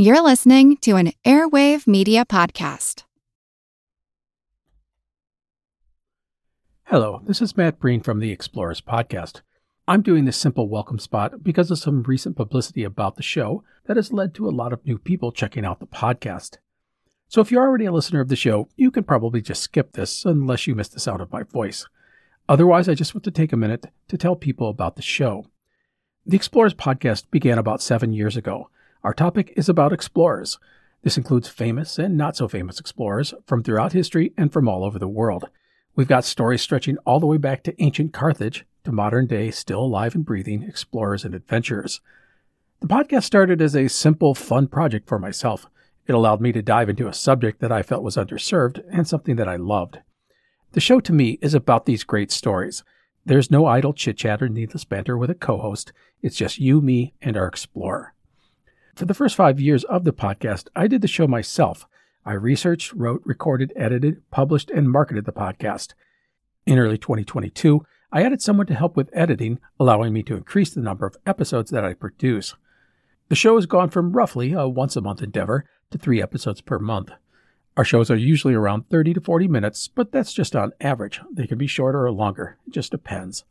You're listening to an Airwave Media Podcast. Hello, this is Matt Breen from the Explorers Podcast. I'm doing this simple welcome spot because of some recent publicity about the show that has led to a lot of new people checking out the podcast. So if you're already a listener of the show, you can probably just skip this unless you miss the sound of my voice. Otherwise, I just want to take a minute to tell people about the show. The Explorers podcast began about seven years ago. Our topic is about explorers. This includes famous and not so famous explorers from throughout history and from all over the world. We've got stories stretching all the way back to ancient Carthage to modern day, still alive and breathing explorers and adventurers. The podcast started as a simple, fun project for myself. It allowed me to dive into a subject that I felt was underserved and something that I loved. The show to me is about these great stories. There's no idle chit chat or needless banter with a co host. It's just you, me, and our explorer. For the first five years of the podcast, I did the show myself. I researched, wrote, recorded, edited, published, and marketed the podcast. In early 2022, I added someone to help with editing, allowing me to increase the number of episodes that I produce. The show has gone from roughly a once a month endeavor to three episodes per month. Our shows are usually around 30 to 40 minutes, but that's just on average. They can be shorter or longer, it just depends.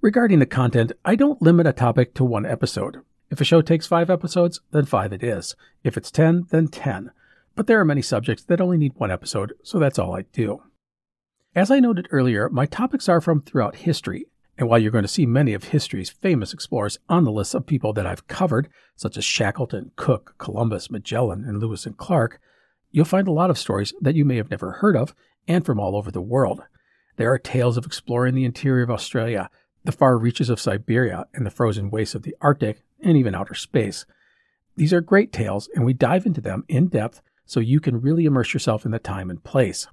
Regarding the content, I don't limit a topic to one episode. If a show takes five episodes, then five it is. If it's 10, then 10. But there are many subjects that only need one episode, so that's all I do. As I noted earlier, my topics are from throughout history, and while you're going to see many of history's famous explorers on the list of people that I've covered, such as Shackleton, Cook, Columbus, Magellan, and Lewis and Clark, you'll find a lot of stories that you may have never heard of and from all over the world. There are tales of exploring the interior of Australia, the far reaches of Siberia, and the frozen wastes of the Arctic, and even outer space. These are great tales, and we dive into them in depth so you can really immerse yourself in the time and place.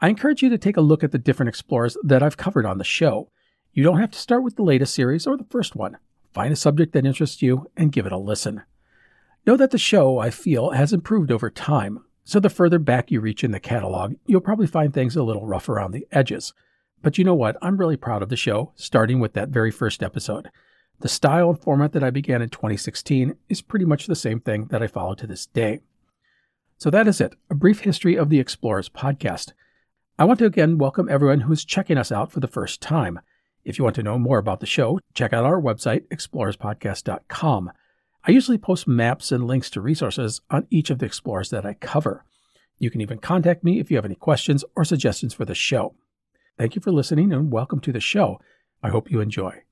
I encourage you to take a look at the different explorers that I've covered on the show. You don't have to start with the latest series or the first one. Find a subject that interests you and give it a listen. Know that the show, I feel, has improved over time, so the further back you reach in the catalog, you'll probably find things a little rough around the edges. But you know what? I'm really proud of the show, starting with that very first episode. The style and format that I began in 2016 is pretty much the same thing that I follow to this day. So that is it, a brief history of the Explorers podcast. I want to again welcome everyone who is checking us out for the first time. If you want to know more about the show, check out our website, explorerspodcast.com. I usually post maps and links to resources on each of the explorers that I cover. You can even contact me if you have any questions or suggestions for the show. Thank you for listening and welcome to the show. I hope you enjoy.